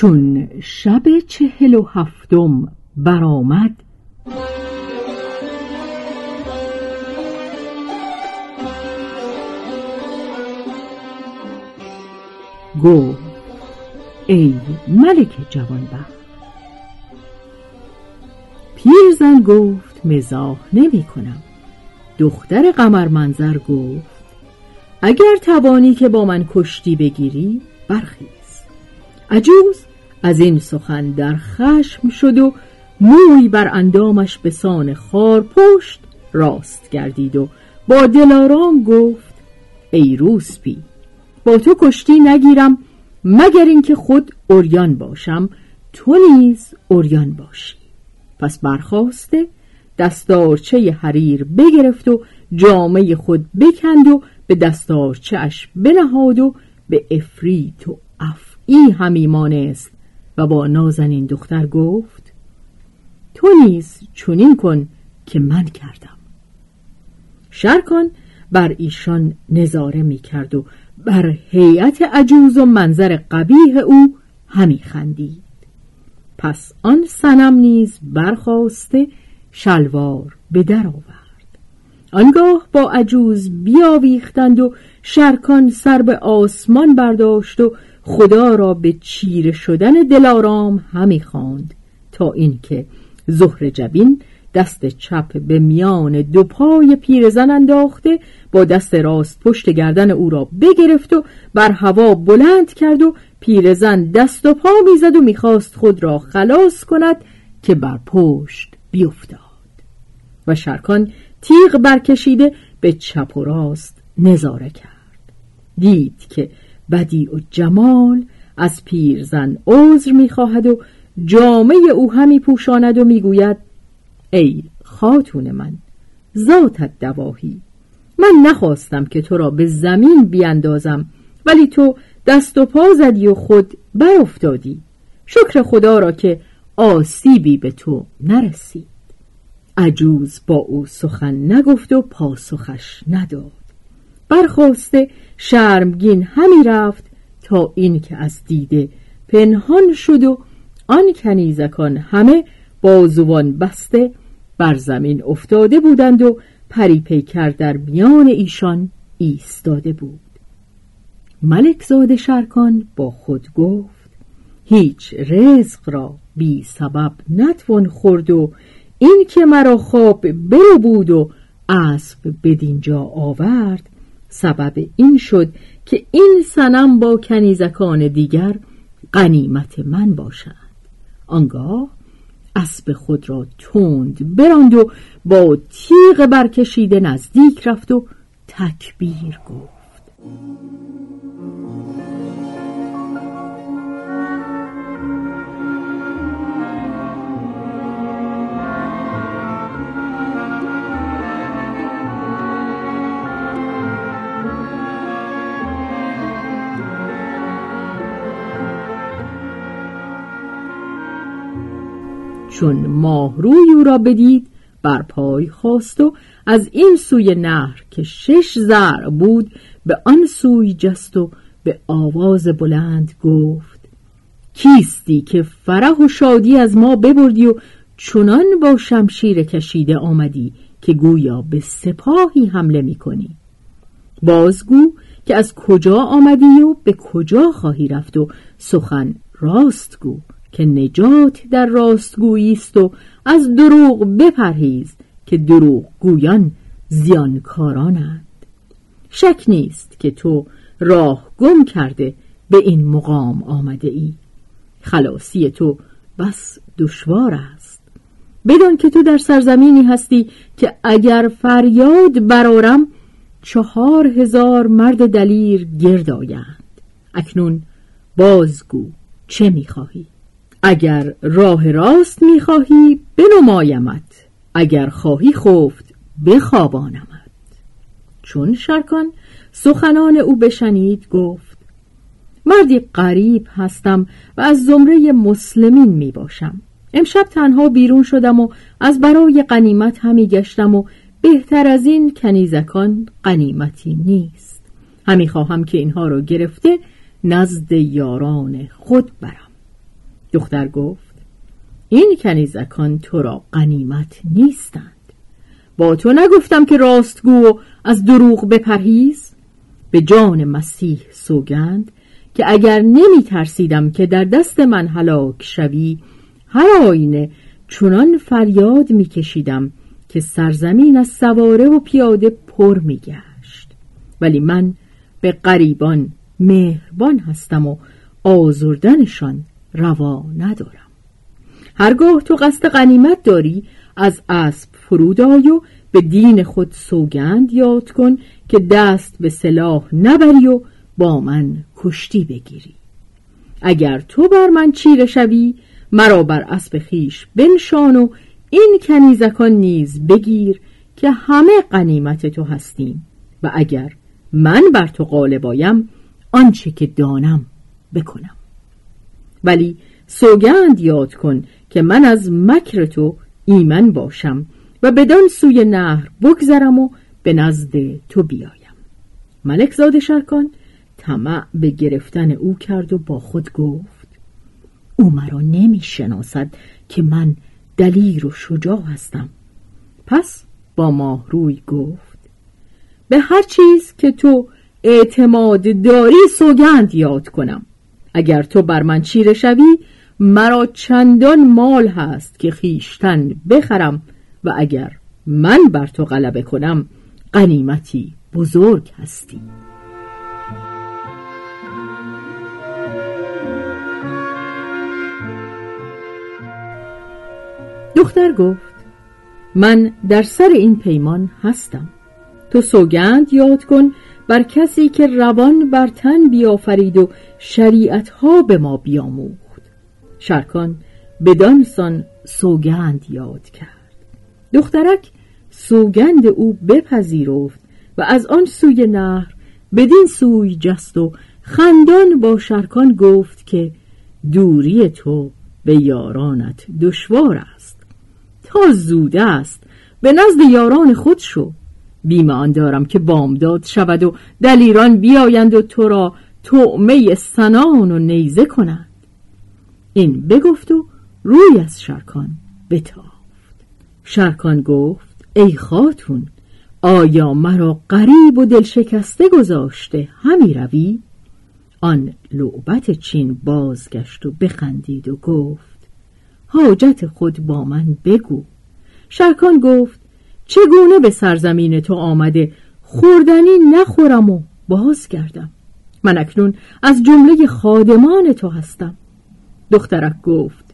چون شب چهل و هفتم برآمد گفت ای ملک جوانبخت پیرزن گفت مزاح نمی کنم. دختر قمر منظر گفت اگر توانی که با من کشتی بگیری برخیز. عجوز از این سخن در خشم شد و موی بر اندامش به سان خار پشت راست گردید و با دلارام گفت ای روسپی با تو کشتی نگیرم مگر اینکه خود اوریان باشم تو نیز اوریان باشی. پس برخواسته دستارچه حریر بگرفت و جامعه خود بکند و به دستارچه اش بنهاد و به افریت و افعی همی مانست. و با نازنین دختر گفت تو نیز چنین کن که من کردم. شرکان بر ایشان نظاره می کرد و بر هیئت عجوز و منظر قبیه او همی خندید. پس آن سنم نیز برخواسته شلوار به در آورد. آنگاه با عجوز بیاویختند و شرکان سر به آسمان برداشت و خدا را به چیره شدن دلارام همی خواند تا اینکه زهر جبین دست چپ به میان دو پای پیرزن انداخته با دست راست پشت گردن او را بگرفت و بر هوا بلند کرد و پیرزن دست و پا می‌زد و می‌خواست خود را خلاص کند که بر پشت بیفتاد. و شرکان تیغ برکشیده به چپ و راست نظاره کرد. دید که بدی و جمال از پیرزن عذر می‌خواهد و جامعه او همی پوشاند و می‌گوید ای خاتون من ذاتت دواهی من نخواستم که تو را به زمین بیاندازم ولی تو دست و پا زدی و خود برافتادی. شکر خدا را که آسیبی به تو نرسید. عجوز با او سخن نگفت و پاسخش نداد. برخواسته شرمگین همی رفت تا این که از دیده پنهان شد و آن کنیزکان همه بازوان بسته بر زمین افتاده بودند و پری پیکر در میان ایشان ایستاده بود. ملک زاده شرکان با خود گفت هیچ رزق را بی سبب نتوان خورد و این که مرا خواب برو بود و اسب بدینجا آورد سبب این شد که این سنم با کنیزکان دیگر قنیمت من باشد. آنگاه اسب خود را تند براند و با تیغ برکشیده نزدیک رفت و تکبیر گفت. چون ماهروی او را بدید بر پای خواست و از این سوی نهر که شش زر بود به آن سوی جست و به آواز بلند گفت کیستی که فرح و شادی از ما ببردی و چنان با شمشیر کشیده آمدی که گویا به سپاهی حمله می کنی؟ بازگو که از کجا آمدی و به کجا خواهی رفت و سخن راست گو؟ که نجات در راستگویی است و از دروغ بپرهیز که دروغ گویان زیانکارانند. شک نیست که تو راه گم کرده به این مقام آمده ای خلاصی تو بس دشوار است. بدان که تو در سرزمینی هستی که اگر فریاد برارم چهار هزار مرد دلیر گرد آیند. اکنون بازگو چه می‌خواهی؟ اگر راه راست می‌خواهی بنمایمت. اگر خواهی خفت بخوابانمت. چون شرکان سخنان او بشنید گفت مردی قریب هستم و از زمره مسلمین می باشم امشب تنها بیرون شدم و از برای قنیمت همی گشتم و بهتر از این کنیزکان قنیمتی نیست. همی خواهم که اینها را گرفته نزد یاران خود برم دختر گفت این کنیزکان تو را قنیمت نیستند. با تو نگفتم که راستگو از دروغ بپرهیز. به جان مسیح سوگند که اگر نمی ترسیدم که در دست من هلاک شوی هر آینه چنان فریاد می کشیدم که سرزمین از سواره و پیاده پر می گشت. ولی من به قریبان مهربان هستم و آزردنشان روا ندارم. هرگاه تو قصد غنیمت داری از اسب فرود آی و به دین خود سوگند یاد کن که دست به سلاح نبری و با من کشتی بگیری. اگر تو بر من چیره شوی مرا بر اسب خیش بنشان و این کنیزکان نیز بگیر که همه قنیمت تو هستیم. و اگر من بر تو غالب آنچه که دانم بکنم. ولی سوگند یاد کن که من از مکر تو ایمن باشم و بدان سوی نهر بگذرم و به نزد تو بیایم. ملک زاد شرکان طمع به گرفتن او کرد و با خود گفت او مرا نمی شناسد که من دلیر و شجاع هستم. پس با ماهروی گفت به هر چیز که تو اعتماد داری سوگند یاد کنم. اگر تو بر من چیره شوی مرا چندان مال هست که خیشتن بخرم و اگر من بر تو غلبه کنم قنیمتی بزرگ هستی. دختر گفت من در سر این پیمان هستم. تو سوگند یاد کن بر کسی که روان بر تن بیافرید و شریعتها به ما بیاموخت. شرکان بدانسان سوگند یاد کرد. دخترک سوگند او بپذیرفت و از آن سوی نهر بدین سوی جست و خندان با شرکان گفت که دوری تو به یارانت دشوار است. تا زوده است به نزد یاران خود شو. بیم آن دارم که بامداد شود و دلیران بیایند و تو را تعمه سنان و نیزه کنند. این بگفت و روی از شرکان بتافت. شرکان گفت ای خاتون آیا مرا غریب و دل شکسته گذاشته همی روی؟ آن لعبت چین بازگشت و بخندید و گفت حاجت خود با من بگو. شرکان گفت چگونه به سرزمین تو آمده؟ خوردنی نخورم و بازگردم من اکنون از جمله خادمان تو هستم. دخترک گفت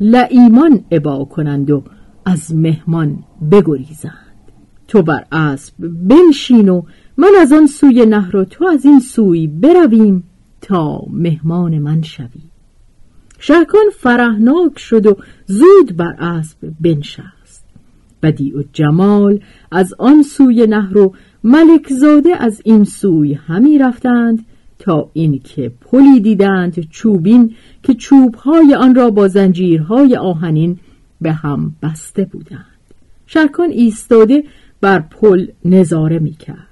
لعیمان عبا کنند و از مهمان بگریزند. تو بر اسب بنشین و من از آن سوی نهر و تو از این سوی برویم تا مهمان من شوی. شهکان فرهناک شد و زود بر اسب بنشست. بدی و جمال از آن سوی نهر و ملک زاده از این سوی همی رفتند تا اینکه پلی دیدند چوبین که چوبهای آن را با زنجیرهای آهنین به هم بسته بودند. شرکان ایستاده بر پل نظاره می کرد.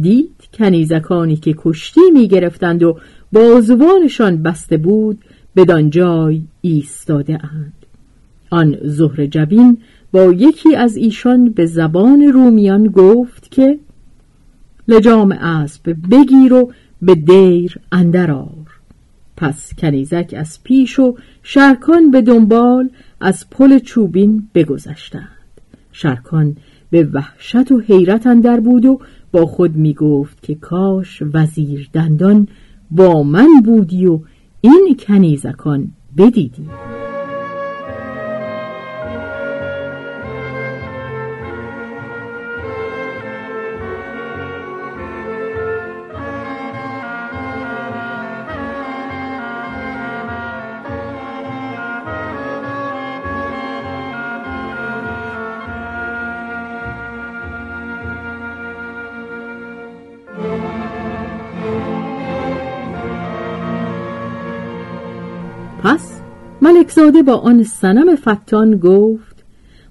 دید کنیزکانی که کشتی می گرفتند و بازوانشان بسته بود بدان جای ایستاده اند. آن زهر جبین با یکی از ایشان به زبان رومیان گفت که لجام اسب بگیر و به دیر اندرار پس کنیزک از پیش و شرکان به دنبال از پل چوبین بگذشتند. شرکان به وحشت و حیرت اندر بود و با خود می گفت که کاش وزیر دندان با من بودی و این کنیزکان بدیدی. پس ملکزاده با آن سنم فتان گفت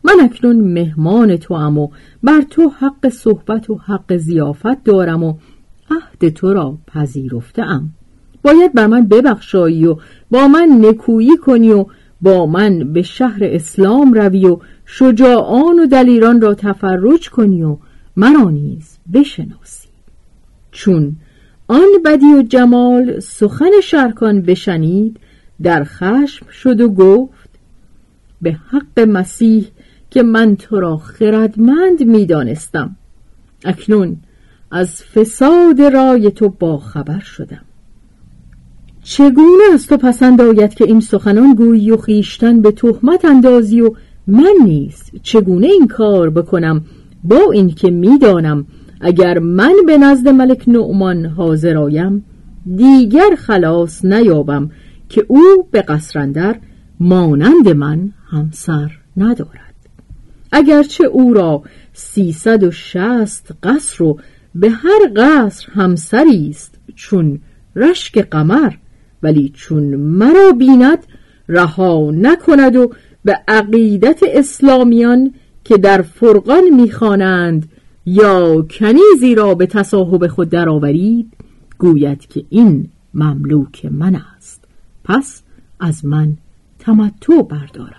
من اکنون مهمان تو و بر تو حق صحبت و حق زیافت دارم و عهد تو را پذیرفته ام باید بر من ببخشایی و با من نکویی کنی و با من به شهر اسلام روی و شجاعان و دلیران را تفرج کنی و مرا نیز بشناسی. چون آن بدی و جمال سخن شرکان بشنید در خشم شد و گفت به حق مسیح که من تو را خردمند می‌دانستم. اکنون از فساد رای تو با خبر شدم. چگونه از تو پسند آید که این سخنان گویی و خیشتن به تهمت اندازی و من نیست؟ چگونه این کار بکنم با اینکه می‌دانم اگر من به نزد ملک نعمان حاضر آیم دیگر خلاص نیابم که او به قصرندر مانند من همسر ندارد. اگرچه او را سیصد و شست قصر و به هر قصر همسری است چون رشک قمر ولی چون مرا بیند رها نکند و به عقیدت اسلامیان که در فرقان می‌خوانند یا کنیزی را به تصاحب خود درآورید گوید که این مملوک من است. پس از من تمتع بردارد.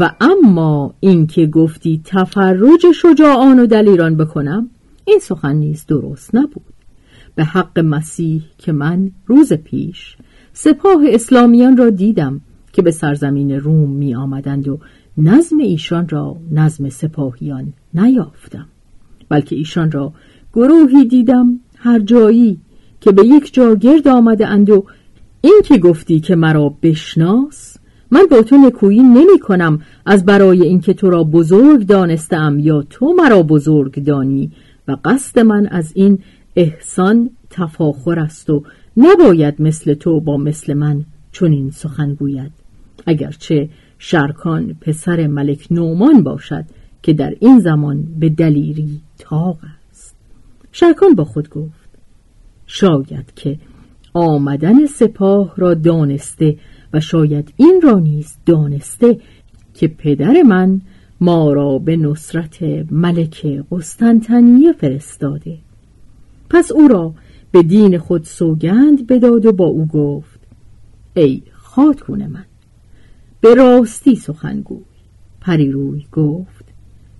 و اما اینکه گفتی تفرج شجاعان و دلیران بکنم این سخن نیز درست نبود. به حق مسیح که من روز پیش سپاه اسلامیان را دیدم که به سرزمین روم می آمدند و نظم ایشان را نظم سپاهیان نیافتم بلکه ایشان را گروهی دیدم هر جایی که به یک جا گرد آمده اند و این که گفتی که مرا بشناس من با تو نکویی نمی کنم از برای اینکه تو را بزرگ دانستم یا تو مرا بزرگ دانی و قصد من از این احسان تفاخر است و نباید مثل تو با مثل من چنین سخن گوید. اگرچه شرکان پسر ملک نومان باشد که در این زمان به دلیری تاق است. شرکان با خود گفت شاید که آمدن سپاه را دانسته و شاید این را نیز دانسته که پدر من ما را به نصرت ملک قسطنطنیه فرستاده. پس او را به دین خود سوگند بداد و با او گفت ای خاتون من به راستی سخنگوی پریروی گفت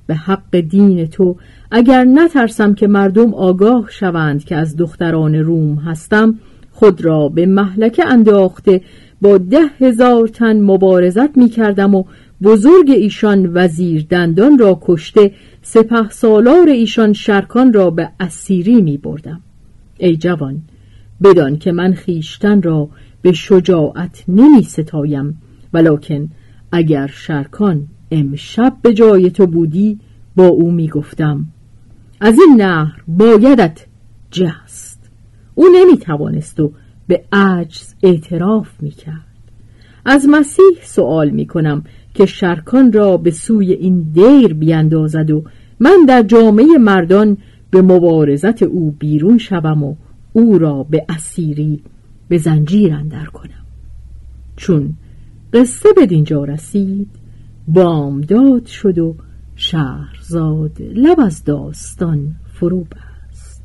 به حق دین تو اگر نترسم که مردم آگاه شوند که از دختران روم هستم خود را به محلکه انداخته با ده هزار تن مبارزت می کردم و بزرگ ایشان وزیر دندان را کشته سپه سالار ایشان شرکان را به اسیری می بردم. ای جوان بدان که من خیشتن را به شجاعت نمی ستایم ولکن اگر شرکان امشب به جای تو بودی با او می گفتم از این نهر بایدت جست او نمی توانست و به عجز اعتراف می کرد. از مسیح سوال می کنم که شرکان را به سوی این دیر بیندازد و من در جامعه مردان به مبارزت او بیرون شوم و او را به اسیری به زنجیر اندر کنم. چون قصه به دینجا رسید بامداد شد و شهرزاد لب از داستان فرو بست